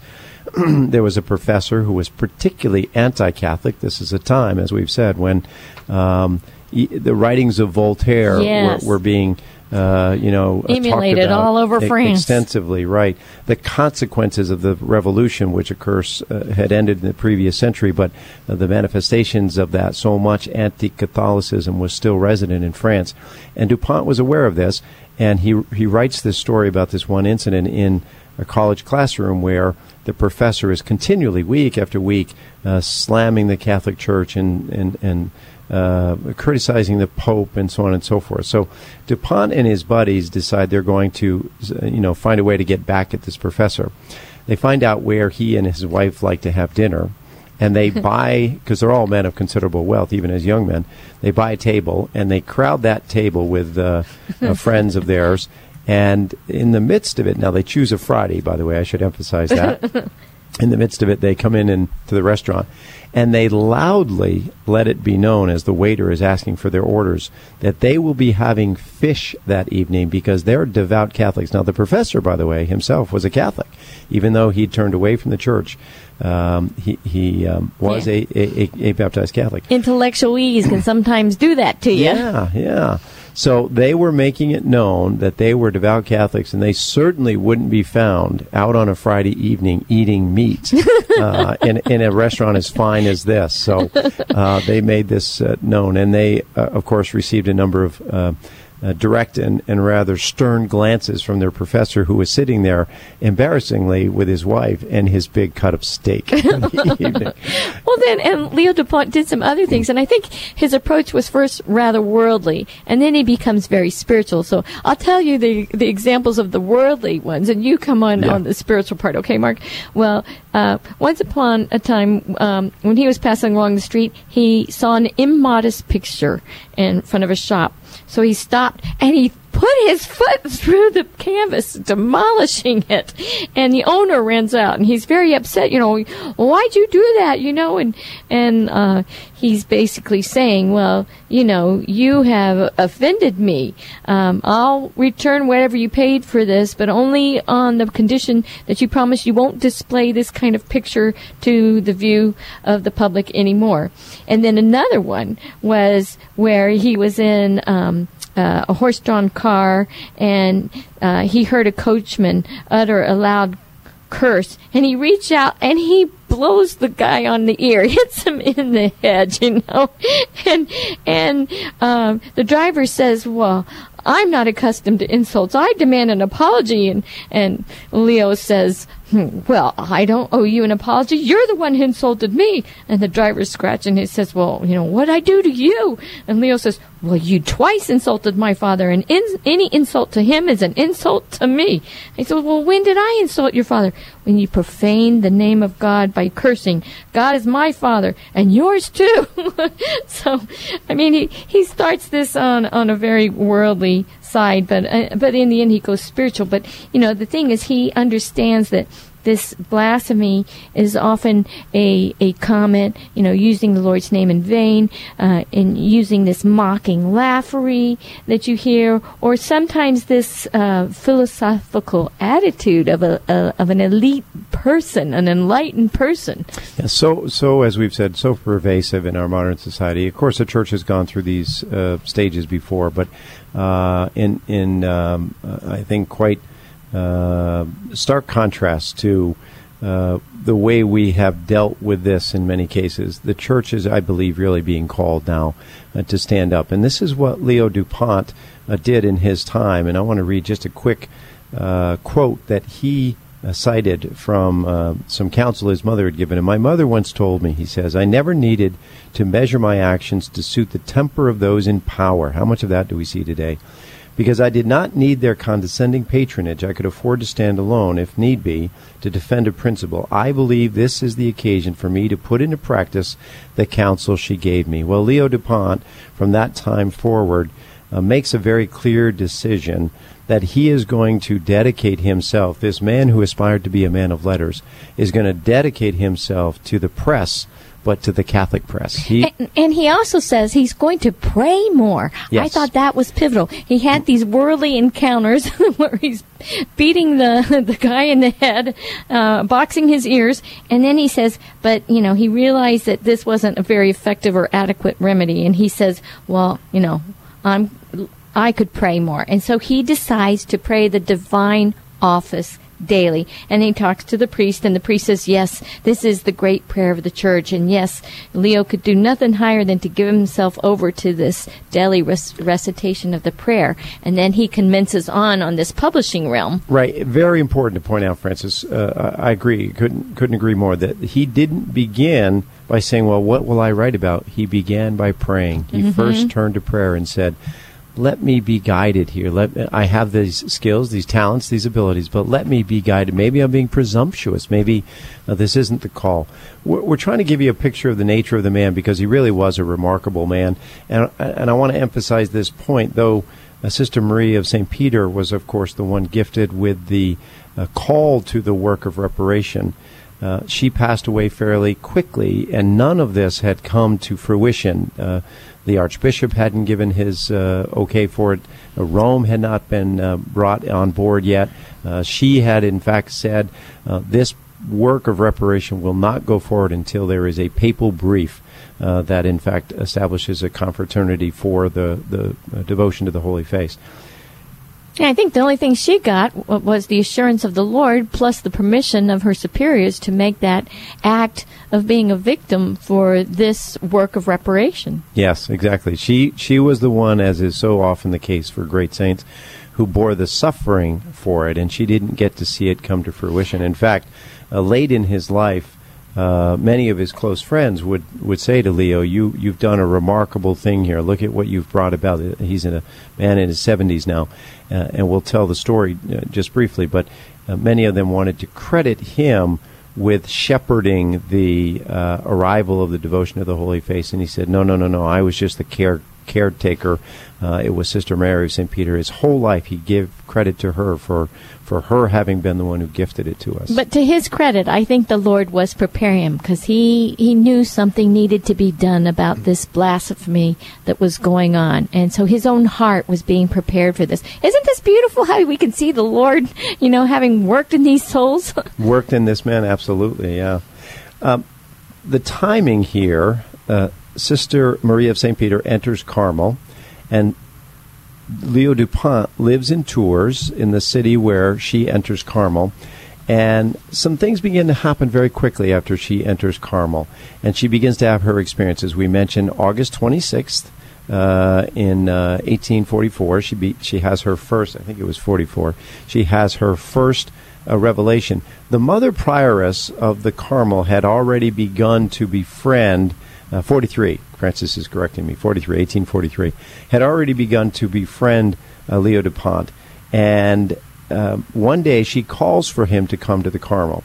Speaker 1: there was a professor who was particularly anti-Catholic. This is a time, as we've said, when um, the writings of Voltaire
Speaker 2: yes.
Speaker 1: were, were, being. Uh, you know,
Speaker 2: emulated all over France
Speaker 1: extensively. Right, the consequences of the revolution, which of course uh, had ended in the previous century, but uh, the manifestations of that, so much anti-Catholicism was still resident in France, and Dupont was aware of this, and he he writes this story about this one incident in a college classroom where the professor is continually, week after week, uh, slamming the Catholic Church and and and uh, criticizing the Pope and so on and so forth. So Dupont and his buddies decide they're going to, you know, find a way to get back at this professor. They find out where he and his wife like to have dinner, and they buy because they're all men of considerable wealth, even as young men. They buy a table and they crowd that table with uh, uh, friends of theirs. And in the midst of it, now they choose a Friday, by the way, I should emphasize that. in the midst of it, they come in and, to the restaurant and they loudly let it be known as the waiter is asking for their orders that they will be having fish that evening because they're devout Catholics. Now, the professor, by the way, himself was a Catholic, even though he'd turned away from the church. Um, he he um, was yeah. a, a, a, baptized Catholic.
Speaker 2: Intellectualese can sometimes do that to you.
Speaker 1: Yeah, yeah. So they were making it known that they were devout Catholics, and they certainly wouldn't be found out on a Friday evening eating meat uh, in, in a restaurant as fine as this. So uh, they made this uh, known, and they, uh, of course, received a number of uh, direct and, and rather stern glances from their professor who was sitting there embarrassingly with his wife and his big cut of steak. well,
Speaker 2: then, and Leo Dupont did some other things, and I think his approach was first rather worldly, and then he becomes very spiritual. So I'll tell you the, the examples of the worldly ones, and you come on yeah. on the spiritual part, okay, Mark? Well, uh, once upon a time, um, when he was passing along the street, he saw an immodest picture in front of a shop so he stopped and he put his foot through the canvas, demolishing it. And the owner runs out and he's very upset, you know, why'd you do that, you know? And, and, uh, he's basically saying, well, you know, you have offended me. Um, I'll return whatever you paid for this, but only on the condition that you promise you won't display this kind of picture to the view of the public anymore. And then another one was where he was in, um, uh, a horse-drawn car, and uh, he heard a coachman utter a loud curse, and he reached out and he blows the guy on the ear, hits him in the head, you know, and and um, the driver says, "Well, I'm not accustomed to insults. I demand an apology." And and Leo says, Hmm, "Well, I don't owe you an apology. You're the one who insulted me." And the driver's scratching. He says, "Well, you know what I do to you?" And Leo says, "Well, you twice insulted my father, and in, any insult to him is an insult to me." He says, "Well, when did I insult your father?" When you profaned the name of God by cursing. God is my father, and yours too. so, I mean, he he starts this on on a very worldly side, but uh, but in the end he goes spiritual. But you know the thing is he understands that this blasphemy is often a, a comment, you know, using the Lord's name in vain, uh, using this mocking laughery that you hear, or sometimes this uh, philosophical attitude of a, a, of an elite person, an enlightened person.
Speaker 1: Yeah, so, so as we've said, so pervasive in our modern society. Of course, the church has gone through these uh, stages before, but uh, in in um, I think quite stark contrast to uh, the way we have dealt with this in many cases. The church is, I believe, really being called now uh, to stand up. And this is what Leo Dupont uh, did in his time. And I want to read just a quick uh, quote that he uh, cited from some counsel his mother had given him. My mother once told me, he says, I never needed to measure my actions to suit the temper of those in power. How much of that do we see today? Because I did not need their condescending patronage, I could afford to stand alone, if need be, to defend a principle. I believe this is the occasion for me to put into practice the counsel she gave me. Well, Leo Dupont, from that time forward, uh, makes a very clear decision that he is going to dedicate himself, this man who aspired to be a man of letters, is going to dedicate himself to the press but to the Catholic press. He,
Speaker 2: and, and, he also says he's going to pray more.
Speaker 1: Yes.
Speaker 2: I thought that was pivotal. He had these worldly encounters where he's beating the the guy in the head, uh, boxing his ears, and then he says, but you know, he realized that this wasn't a very effective or adequate remedy, and he says, well, you know, I'm I could pray more, and so he decides to pray the divine office daily. And he talks to the priest, and the priest says, Yes, this is the great prayer of the church. And yes, Leo could do nothing higher than to give himself over to this daily rec- recitation of the prayer. And then he commences on on this publishing realm.
Speaker 1: Right. Very important to point out, Frances. Uh, I agree. Couldn't, couldn't agree more that he didn't begin by saying, Well, what will I write about? He began by praying. He mm-hmm. first turned to prayer and said, let me be guided here. Let I have these skills, these talents, these abilities, but let me be guided. Maybe I'm being presumptuous. Maybe uh, this isn't the call. We're, we're, trying to give you a picture of the nature of the man because he really was a remarkable man, and and I want to emphasize this point. Though uh, Sister Marie of Saint Peter was, of course, the one gifted with the uh, call to the work of reparation. Uh, she passed away fairly quickly, and none of this had come to fruition. Uh, the Archbishop hadn't given his uh, okay for it. Uh, Rome had not been uh, brought on board yet. She had, in fact, said this work of reparation will not go forward until there is a papal brief that, in fact, establishes a confraternity for the, the devotion to the Holy Face.
Speaker 2: Yeah, I think the only thing she got was the assurance of the Lord plus the permission of her superiors to make that act of being a victim for this work of reparation.
Speaker 1: Yes, exactly. She she was the one as is so often the case for great saints who bore the suffering for it and she didn't get to see it come to fruition. In fact, uh, late in his life uh, many of his close friends would, would say to Leo, you, you've done a remarkable thing here. Look at what you've brought about. He's in a man in his 70s now, uh, and we'll tell the story uh, just briefly, but uh, many of them wanted to credit him with shepherding the uh, arrival of the devotion of the Holy Face. And he said, No, no, no, no. I was just the care, caretaker. Uh, it was Sister Mary of St. Peter. His whole life, he gave credit to her for, for her having been the one who gifted it to us.
Speaker 2: But to his credit, I think the Lord was preparing him because he, he knew something needed to be done about this blasphemy that was going on. And so his own heart was being prepared for this. Isn't this beautiful how we can see the Lord, you know, having worked in these souls?
Speaker 1: worked in this man, absolutely, yeah. Um, the timing here, uh, Sister Maria of St. Peter enters Carmel, and Leo Dupont lives in Tours, in the city where she enters Carmel. And some things begin to happen very quickly after she enters Carmel. And she begins to have her experiences. We mentioned August 26th uh, in uh, 1844. She, be, she has her first, I think it was 44, she has her first uh, revelation. The mother prioress of the Carmel had already begun to befriend uh, 43, Frances is correcting me, 43, 1843, had already begun to befriend uh, Leo Dupont. And uh, one day she calls for him to come to the Carmel.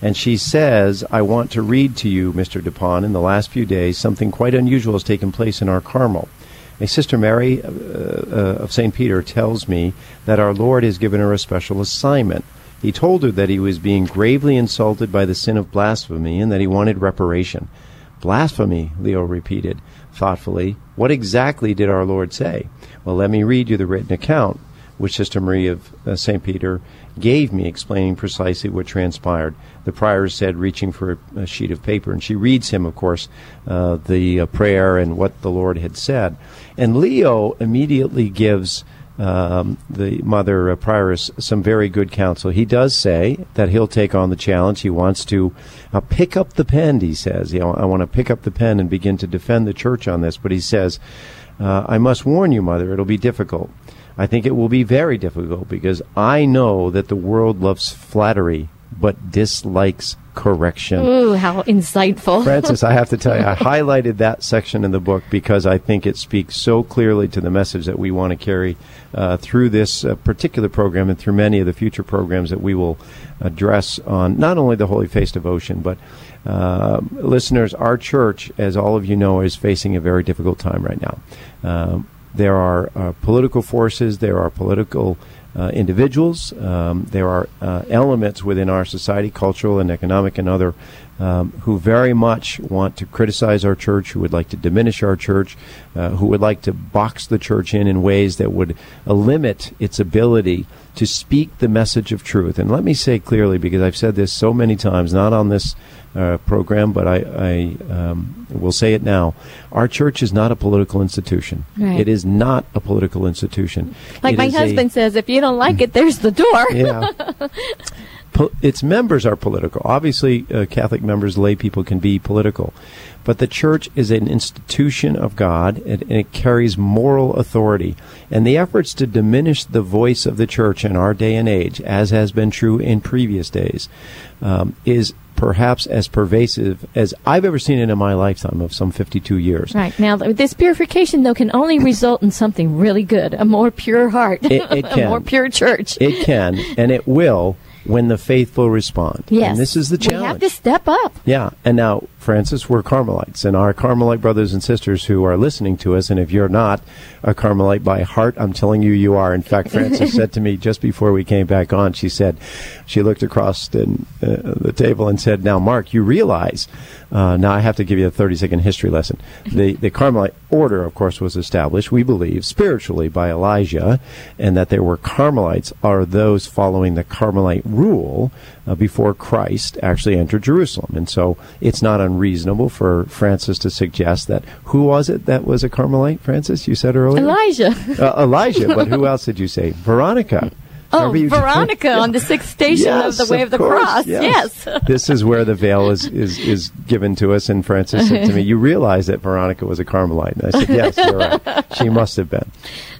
Speaker 1: And she says, I want to read to you, Mr. Dupont, in the last few days, something quite unusual has taken place in our Carmel. A Sister Mary uh, uh, of St. Peter tells me that our Lord has given her a special assignment. He told her that he was being gravely insulted by the sin of blasphemy and that he wanted reparation. Blasphemy, Leo repeated thoughtfully. What exactly did our Lord say? Well, let me read you the written account which Sister Marie of uh, St. Peter gave me, explaining precisely what transpired. The prior said, reaching for a, a sheet of paper, and she reads him, of course, uh, the uh, prayer and what the Lord had said. And Leo immediately gives um, the mother uh, prioress some very good counsel. He does say that he'll take on the challenge. He wants to uh, pick up the pen. He says, you know, I want to pick up the pen and begin to defend the church on this. But he says, uh, I must warn you, mother, it'll be difficult. I think it will be very difficult because I know that the world loves flattery but dislikes correction.
Speaker 2: Ooh, how insightful.
Speaker 1: Frances, I have to tell you, I highlighted that section in the book because I think it speaks so clearly to the message that we want to carry uh, through this uh, particular program and through many of the future programs that we will address on not only the Holy Face devotion, but uh, listeners, our church, as all of you know, is facing a very difficult time right now. Um, there are uh, political forces, there are political uh, individuals. Um, there are uh, elements within our society, cultural and economic and other, um, who very much want to criticize our church, who would like to diminish our church, uh, who would like to box the church in in ways that would limit its ability to speak the message of truth. And let me say clearly, because I've said this so many times, not on this uh, program, but I, I um, will say it now. Our church is not a political institution.
Speaker 2: Right.
Speaker 1: It is not a political institution.
Speaker 2: Like
Speaker 1: It
Speaker 2: my
Speaker 1: is a-
Speaker 2: husband says, if you don't like it, there's the door.
Speaker 1: yeah. Po- its members are political. Obviously, uh, Catholic members, lay people can be political. But the church is an institution of God and, and it carries moral authority. And the efforts to diminish the voice of the church in our day and age, as has been true in previous days, um, is perhaps as pervasive as I've ever seen it in my lifetime of some 52 years.
Speaker 2: Right. Now, this purification, though, can only result in something really good a more pure heart,
Speaker 1: It- it
Speaker 2: a more pure church.
Speaker 1: It can, and it will when the faithful respond.
Speaker 2: yes.
Speaker 1: And this is the challenge.
Speaker 2: We have to step up.
Speaker 1: Yeah, and now, Frances, we're Carmelites, and our Carmelite brothers and sisters who are listening to us, and if you're not a Carmelite by heart, I'm telling you, you are. In fact, Frances said to me just before we came back on, she said, she looked across the, uh, the table and said, "Now, Mark, you realize." Uh, now I have to give you a 30 second history lesson. The the Carmelite order, of course, was established, we believe, spiritually by Elijah, and that there were Carmelites are those following the Carmelite rule uh, before Christ actually entered Jerusalem. And so it's not unreasonable for Frances to suggest that who was it that was a Carmelite, Frances? You said earlier?
Speaker 2: Elijah.
Speaker 1: Uh, Elijah, but who else did you say? Veronica.
Speaker 2: Oh, Veronica on the sixth station
Speaker 1: Yes,
Speaker 2: of the Way of, the
Speaker 1: course,
Speaker 2: Cross. Yes.
Speaker 1: this is where the veil is, is, is given to us. And Frances said to me, You realize that Veronica was a Carmelite? And I said, Yes, you're right. She must have been.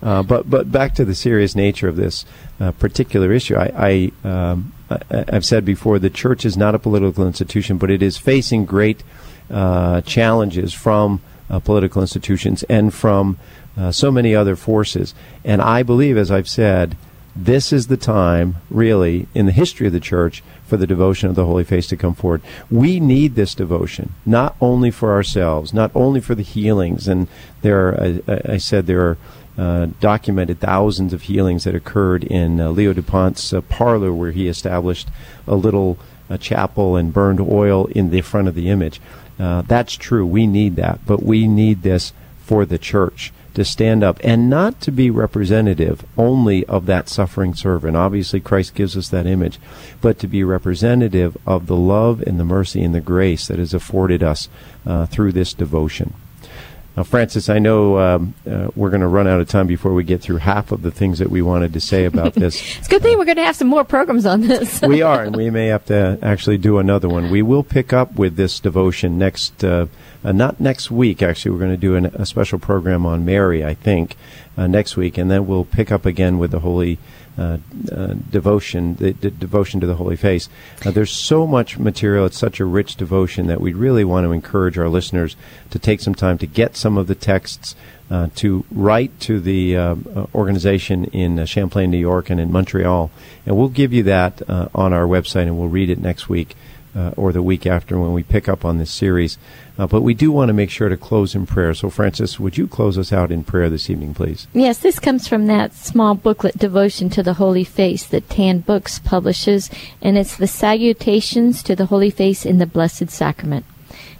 Speaker 1: Uh, but, but back to the serious nature of this uh, particular issue. I, I, um, I, I've said before the church is not a political institution, but it is facing great uh, challenges from uh, political institutions and from uh, so many other forces. And I believe, as I've said, this is the time, really, in the history of the church, for the devotion of the Holy Face to come forward. We need this devotion, not only for ourselves, not only for the healings, and there are, I, I said there are uh, documented thousands of healings that occurred in uh, Leo Dupont's uh, parlor where he established a little uh, chapel and burned oil in the front of the image. Uh, that's true. We need that. But we need this for the church to stand up and not to be representative only of that suffering servant. Obviously, Christ gives us that image, but to be representative of the love and the mercy and the grace that is afforded us uh, through this devotion. Now, Frances, I know um, uh, we're going to run out of time before we get through half of the things that we wanted to say about this.
Speaker 2: It's a good thing we're going to have some more programs on this.
Speaker 1: we are, and we may have to actually do another one. We will pick up with this devotion next, uh, uh, not next week. Actually, we're going to do an, a special program on Mary, I think, uh, next week, and then we'll pick up again with the Holy uh, uh, devotion, the, the devotion to the Holy Face. Uh, there's so much material; it's such a rich devotion that we really want to encourage our listeners to take some time to get some of the texts. Uh, to write to the uh, organization in Champlain, New York, and in Montreal, and we'll give you that on our website, and we'll read it next week uh, or the week after when we pick up on this series. Uh, but we do want to make sure to close in prayer. So, Frances, would you close us out in prayer this evening, please?
Speaker 2: Yes, this comes from that small booklet, Devotion to the Holy Face, that Tan Books publishes, and it's the Salutations to the Holy Face in the Blessed Sacrament.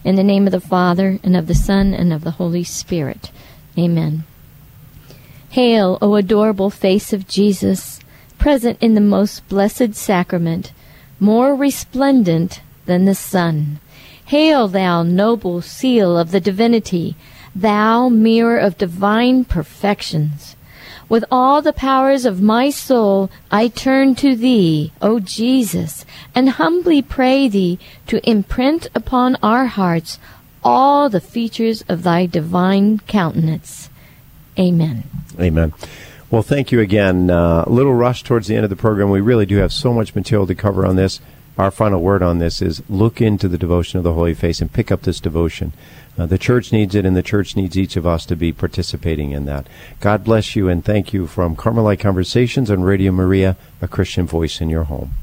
Speaker 2: In the name of the Father, and of the Son, and of the Holy Spirit. Amen. Hail, O adorable face of Jesus, present in the most blessed sacrament, more resplendent than the sun. Hail, thou noble seal of the divinity, thou mirror of divine perfections. With all the powers of my soul, I turn to thee, O Jesus, and humbly pray thee to imprint upon our hearts all the features of thy divine countenance. Amen.
Speaker 1: Amen. Well, thank you again. Uh, a little rush towards the end of the program. We really do have so much material to cover on this. Our final word on this is look into the devotion of the Holy Face and pick up this devotion. Uh, the church needs it, and the church needs each of us to be participating in that. God bless you, and thank you from Carmelite Conversations on Radio Maria, a Christian voice in your home.